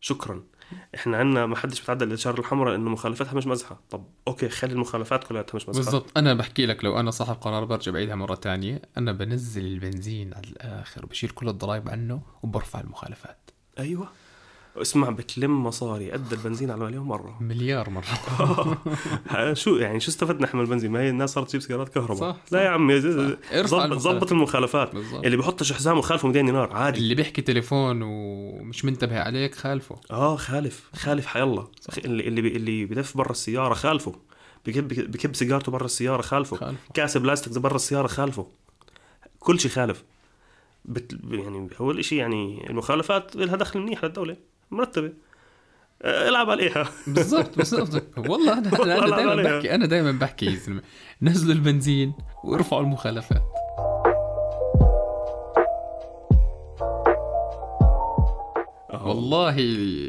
شكرا. إحنا عندنا ما حدش بتعدى الاشاره الحمراء لأنه مخالفتها مش مزحة. طب أوكي خلي المخالفات كلها مش مزحة. بالضبط. أنا بحكي لك لو أنا صاحب قرار برجع بعيدها مرة تانية أنا بنزل البنزين على الآخر وبشيل كل الضرائب عنه وبرفع المخالفات. أيوه. اسمع بتلم مصاري. قد البنزين على مليون مرة. مليار مرة. شو يعني شو استفدنا إحنا من البنزين؟ ما هي الناس صارت تجيب سيارات كهرباء. صح، لا يا عمي ظبط ظبط المخالفات. بالضبط. اللي بيحطش حزام وخالفه 200 دينار عادي. اللي بيحكي تليفون ومش منتبه عليك خالفه. آه خالف. خالف حيالله. اللي اللي اللي بدف برا السيارة خالفه. بكب بكب سيجارته برا السيارة خالفه. خالفه. كاس بلاستيك برا السيارة خالفه. كل شيء خالف. بت... يعني هو الاشي يعني المخالفات لها دخل منيح للدولة. مرتبة. آه، العب عليها. بالضبط بالضبط والله أنا والله أنا دائما. بحكي أنا دائما بحكي يا زلمة. نزلوا البنزين وارفعوا المخالفات. والله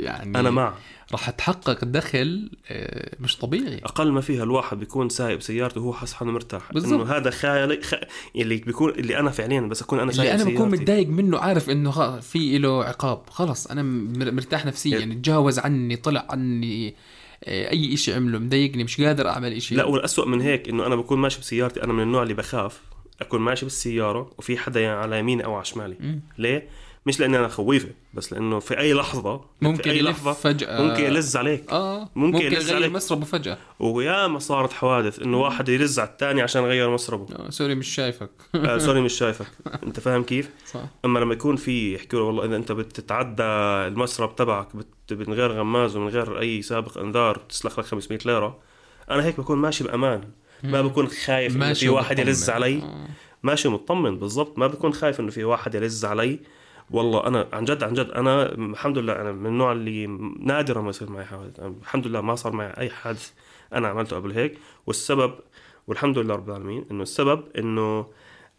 يعني أنا مع راح تحقق دخل آه، مش طبيعي. أقل ما فيها الواحد بيكون سايق سيارته وهو حاسس حاله مرتاح. بالضبط. انه هذا خيالي خ... اللي بيكون اللي أنا فعليا بس أكون أنا سايق اللي أنا بكون. متضايق منه عارف إنه في له عقاب. خلص أنا مر- مرتاح نفسيا يعني- يعني تجاوز عني طلع عني آه، أي إشي عمله مضايقني مش قادر أعمل إشي. لا والأسوأ من هيك إنه أنا بكون ماشي بسيارتي أنا من النوع اللي بخاف أكون ماشي بالسيارة وفي حدا يعني على يميني أو على شمالي. ليه؟ مش لأني أنا خويفة بس لأنه في أي لحظة ممكن في اي لحظة فجأة. ممكن يلز عليك. آه. ممكن ممكن, يلز عليك. مسربه فجأة. وياما صارت حوادث إنه واحد يلز على الثاني عشان يغير مسربه آه sorry مش شايفك. آه sorry مش شايفك. أنت فاهم كيف؟ صح. أما لما يكون في يحكوا له والله إذا أنت بتتعدى المسرب تبعك بت- من غير غماز ومن غير أي سابق أنذار بتسلخ لك 500 ليرة أنا هيك بكون ماشي بأمان. ما بكون خايف إنه في واحد. يلز علي. آه. ماشي مطمن بالضبط. ما بكون خايف إنه في واحد يلز علي. والله أنا عن جد عن جد أنا الحمد لله أنا من النوع اللي نادرا ما يصير معي حوادث. الحمد لله ما صار معي أي حادث أنا عملته قبل هيك. والسبب والحمد لله رب العالمين إنه السبب إنه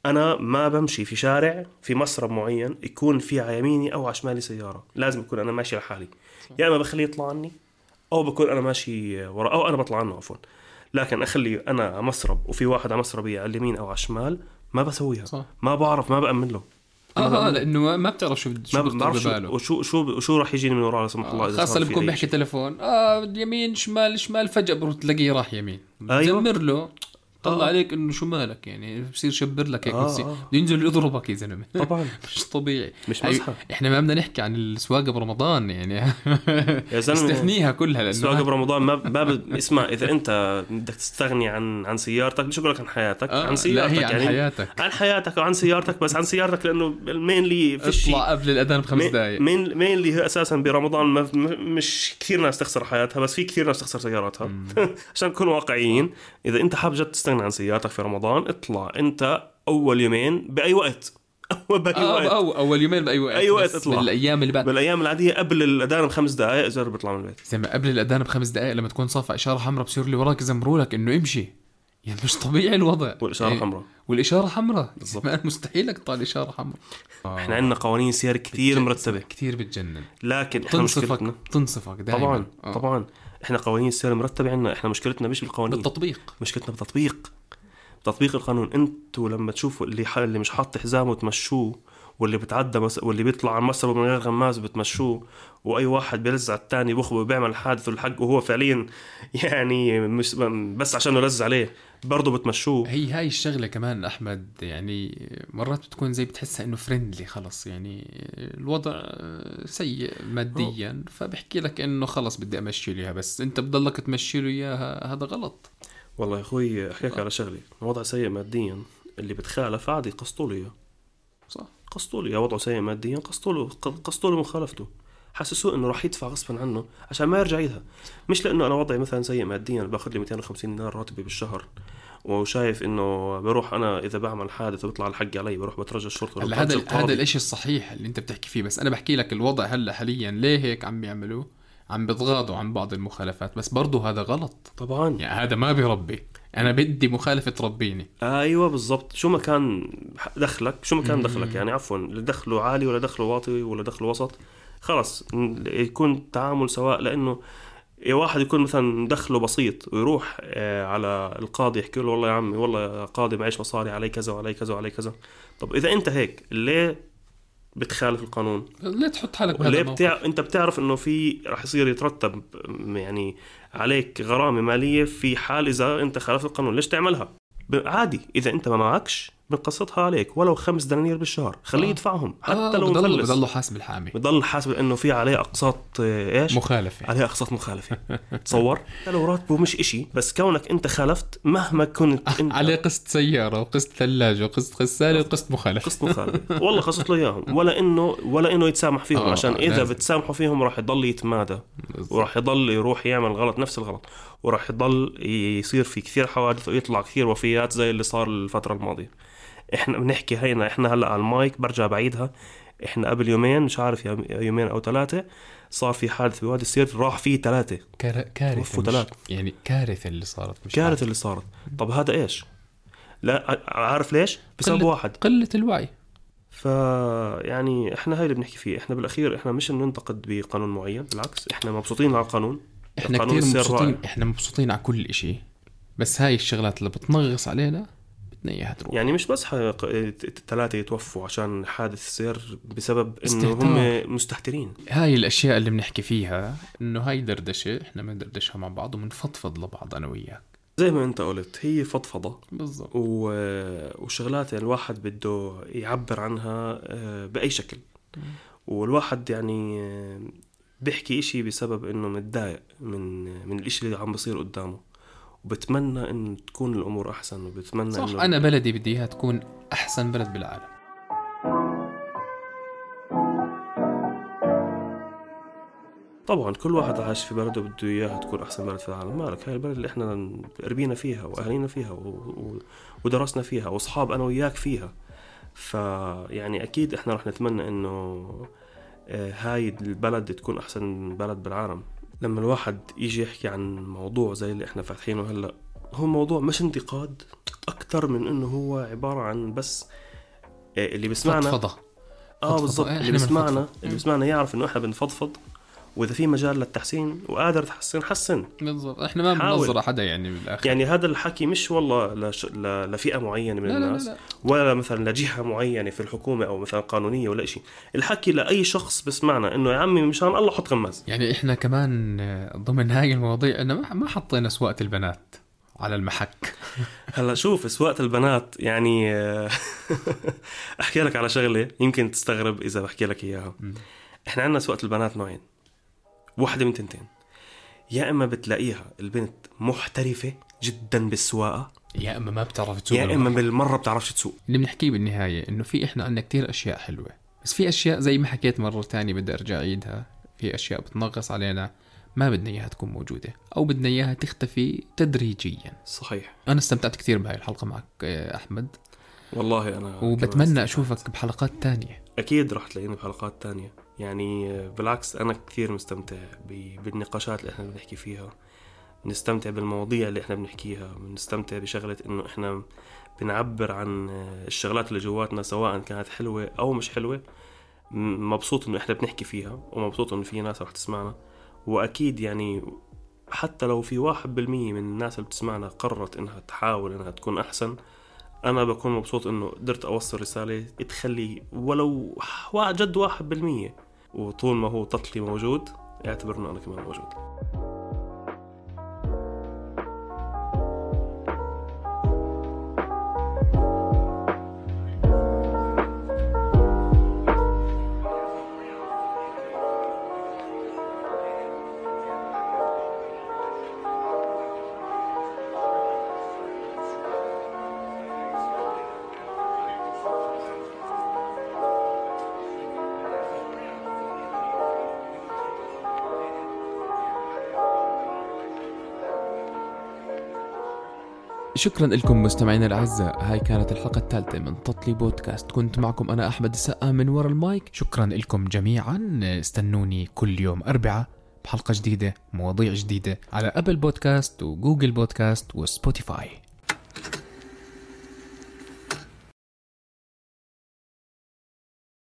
أنا ما بمشي في شارع في مسرب معين يكون في على يميني أو على شمالي سيارة. لازم يكون أنا ماشي لحالي. يا إما بخليه يطلع عني أو بكون أنا ماشي ورا أو أنا بطلع عنه عفوا. لكن أخلي أنا على مسرب وفي واحد على مسربي على اليمين أو على الشمال ما بسويها. صح. ما بعرف ما بأمن له. آه, آه لأنه ما- بتعرف شو ما بعرف بخطر شو وشو شو شو راح يجيني من وراه لا سمح الله إذا لما في بكون بيحكي شيء. تليفون آه يمين شمال شمال فجأة بروح تلاقيه راح يمين أيوة. له طلع آه. عليك إنه شو مالك يعني؟ بصير يشبر لك هيك آه، آه. بده ينزل يضربك يا زلمة. طبعا. مش طبيعي. مش هي- مزحة. إحنا ما بدنا نحكي عن السواقة برمضان يعني. يا زلمة استثنيها كلها لأنه السواقة برمضان ما ما ب- اسمع إذا أنت بدك تستغني عن عن سيارتك ليش أقول لك عن حياتك آه عن لا سيارتك هي عن يعني. حياتك. عن حياتك وعن سيارتك بس عن سيارتك لأنه ال mainly فيش اطلع قبل الأذان بخمس دقائق مين مين اللي هي أساسا برمضان ما مش كثير ناس تخسر حياتها بس في كثير ناس تخسر سياراتها. عشان نكون واقعيين إذا أنت حابب جد تستغني عن سيارتك في رمضان اطلع انت أول يومين بأي وقت. بأي آه وقت. أو أول يومين بأي وقت. أي وقت اطلع. بالأيام اللي بعد. بالأيام العادية قبل الأذان بخمس دقائق جرب اطلع من البيت. زي ما قبل الأذان بخمس دقائق لما تكون صافى إشارة حمراء بصير اللي وراك يزمروا لك إنه امشي يعني مش طبيعي الوضع. والإشارة يعني حمراء. والإشارة حمراء. بالضبط. مستحيل أقطع الإشارة حمراء. إحنا عندنا قوانين سير كثير مرتبة. كثير بتجنن. لكن تنصفك تنصفك دائما طبعا آه. طبعا. إحنا قوانين السير مرتبه عندنا إحنا مشكلتنا مش بالقوانين. بالتطبيق. مشكلتنا بتطبيق تطبيق القانون. أنتوا لما تشوفوا اللي ح... اللي مش حاط حزامه تمشوه واللي بتعدى مس... واللي بيطلع على المسرح من غير غماز بتمشوه وأي واحد بيلزع الثاني بخبه بيعمل حادث والحق وهو فعليا يعني مش بس عشان يلزع عليه برضه بتمشوه. هي هاي الشغلة كمان أحمد يعني مرات بتكون زي بتحسها إنه فريندلي خلص يعني الوضع سيء ماديا فبحكي لك إنه خلص بدي أمشي له إياها بس أنت بضلك تمشي له إياها هذا غلط. والله يا أخوي أحكيك على شغلة. الوضع سيء ماديا اللي بتخالف عادي قسطوا له إياه. صح. قسطوا له وضعه سيء ماديا قسطوا له قسطوا له مخالفته. حسسوه إنه راح يدفع غصبا عنه عشان ما يرجع يدها. مش لأنه أنا وضعي مثلا سيء ماديا باخذ لي 250 دينار راتبي بالشهر. وشايف إنه بروح أنا إذا بعمل حادث وبيطلع الحق علي بروح بترجى الشرطة هلا هذا هذا الشيء الصحيح اللي أنت بتحكي فيه بس أنا بحكي لك الوضع هلا حاليا ليه هيك عم بيعملوا عم بيتغاضوا عن بعض المخالفات بس برضه هذا غلط. طبعا. يعني هذا ما بيربي. أنا بدي مخالفة تربيني أيوه بالضبط. شو ما كان دخلك شو ما كان دخلك يعني عفوا دخله عالي ولا دخله واطي ولا دخله وسط خلص يكون تعامل سواء لأنه واحد يكون مثلا دخله بسيط ويروح آه، على القاضي يحكي له والله يا عمي والله يا قاضي معيش مصاري علي كذا وعلي كذا وعلي كذا. طب إذا أنت هيك ليه بتخالف القانون؟ ليه تحط حالك بهذا ليه بتع... أنت بتعرف إنه في رح يصير يترتب يعني عليك غرامة مالية في حال إذا أنت خالفت القانون ليش تعملها؟ عادي إذا أنت ما معكش بنقسطها عليك ولو خمس دنانير بالشهر. خليه آه. يدفعهم حتى آه لو بضل بضله حاسب الحامي. بضل حاسب إنه في عليه أقساط آه، إيش؟ مخالفة. عليه أقساط مخالفة. تصور؟ لو راتبه مش إشي بس كونك أنت خالفت مهما كنت انت عليه قسط سيارة وقسط ثلاجة وقسط غسالة وقسط مخالفة. قسط مخالفة. والله قسط له إياهم. ولا انه ولا إنه يتسامح فيهم آه عشان إذا لازم. بتسامحوا فيهم راح يضل يتمادى. وراح يضل يروح يعمل غلط نفس الغلط. وراح يضل يصير في كثير حوادث ويطلع كثير وفيات زي اللي صار الفترة الماضية. إحنا بنحكي هينا إحنا هلأ على المايك برجع بعيدها. إحنا قبل يومين مش عارف يومين أو ثلاثة صار في حادث بوادي السير راح فيه ثلاثة كارثة ثلاثة يعني كارثة اللي صارت مش كارثة اللي صارت. طب هذا إيش؟ لا عارف ليش؟ بسبب واحد. قلة الوعي. ف يعني إحنا هاي اللي بنحكي فيه. إحنا بالأخير إحنا مش ننتقد بقانون معين بالعكس إحنا مبسوطين على القانون. إحنا كثير مبسوطين إحنا مبسوطين على كل شيء بس هاي الشغلات اللي بتنغص علينا بدنا اياها تروح يعني مش بس الثلاثة يتوفوا عشان حادث سير بسبب إنه هم مستهترين. هاي الأشياء اللي بنحكي فيها إنه هاي دردشة إحنا بندردشها مع بعض وبنفضفض لبعض أنا وياك. زي ما أنت قلت هي فضفضة. بالضبط. و... وشغلات يعني الواحد بده يعبر عنها آه، بأي شكل. والواحد يعني آه، بيحكي إشي بسبب إنه متضايق من من الإشي اللي عم بصير قدامه. وبتمنى إن تكون الأمور أحسن وبتمنى صح إنه أنا بلدي بدي إياها تكون أحسن بلد بالعالم. طبعا كل واحد عايش في بلده بده إياها تكون أحسن بلد في العالم. مالك؟ هاي البلد اللي إحنا ربينا فيها وأهالينا فيها و... ودرسنا فيها وأصحاب أنا وياك فيها. فيعني أكيد إحنا رح نتمنى إنه آه، هاي البلد تكون أحسن بلد بالعالم. لما الواحد يجي يحكي عن موضوع زي اللي إحنا فاتحينه هلأ هو موضوع مش انتقاد أكثر من إنه هو عبارة عن بس آه، اللي بيسمعنا فضفضة. آه بالضبط. اللي بيسمعنا اللي بيسمعنا يعرف إنه إحنا بنفضفض. وإذا في مجال للتحسين وقادر تحسن حسن. بالضبط. إحنا ما بننظر حدا يعني بالاخر يعني هذا الحكي مش والله لش... ل... لفئة معينة من لا الناس لا لا. ولا مثلا لجهة معينة في الحكومة أو مثلا قانونية ولا شيء الحكي لأي شخص بسمعنا إنه يا عمي مشان الله حط غماز يعني إحنا كمان ضمن هاي المواضيع إنه ما حطينا سواقة البنات على المحك. هلأ شوف سواقة البنات يعني أحكي لك على شغلة يمكن تستغرب إذا بحكي لك إياها. إحنا عندنا سواقة البنات نوعين. واحدة من تنتين. يا إما بتلاقيها البنت محترفة جدا بالسواقة يا إما ما بتعرف تسوق يا إما بالمرة بتعرفش تسوق. اللي بنحكيه بالنهاية إنه في إحنا عندنا كتير أشياء حلوة. بس في أشياء زي ما حكيت مرة تانية بدي أرجع أعيدها. في أشياء بتنغص علينا ما بدنا إياها تكون موجودة. أو بدنا إياها تختفي تدريجيا. صحيح. أنا استمتعت كثير بهاي الحلقة معك أحمد. والله أنا وبتمنى أشوفك بحلقات تانية. أكيد رح تلاقيني بحلقات تانية. يعني بالعكس أنا كثير مستمتع بالنقاشات اللي إحنا بنحكي فيها. بنستمتع بالمواضيع اللي إحنا بنحكيها. بنستمتع بشغلة إنه إحنا بنعبر عن الشغلات اللي جواتنا سواء كانت حلوة أو مش حلوة. مبسوط إنه إحنا بنحكي فيها ومبسوط إنه في ناس رح تسمعنا. وأكيد يعني حتى لو في واحد بالمية من الناس اللي بتسمعنا قررت إنها تحاول إنها تكون أحسن أنا بكون مبسوط إنه قدرت أوصل رسالة تخلي ولو جد واحد بالمية وطول ما هو تطلي موجود اعتبر انه أنا كمان موجود. شكرا لكم مستمعينا الأعزاء. هاي كانت الحلقة الثالثة من تطلي بودكاست. كنت معكم أنا أحمد السقا من ورا المايك. شكرا لكم جميعا. استنوني كل يوم اربعاء بحلقة جديدة مواضيع جديدة على Apple Podcasts و Google Podcasts و Spotify.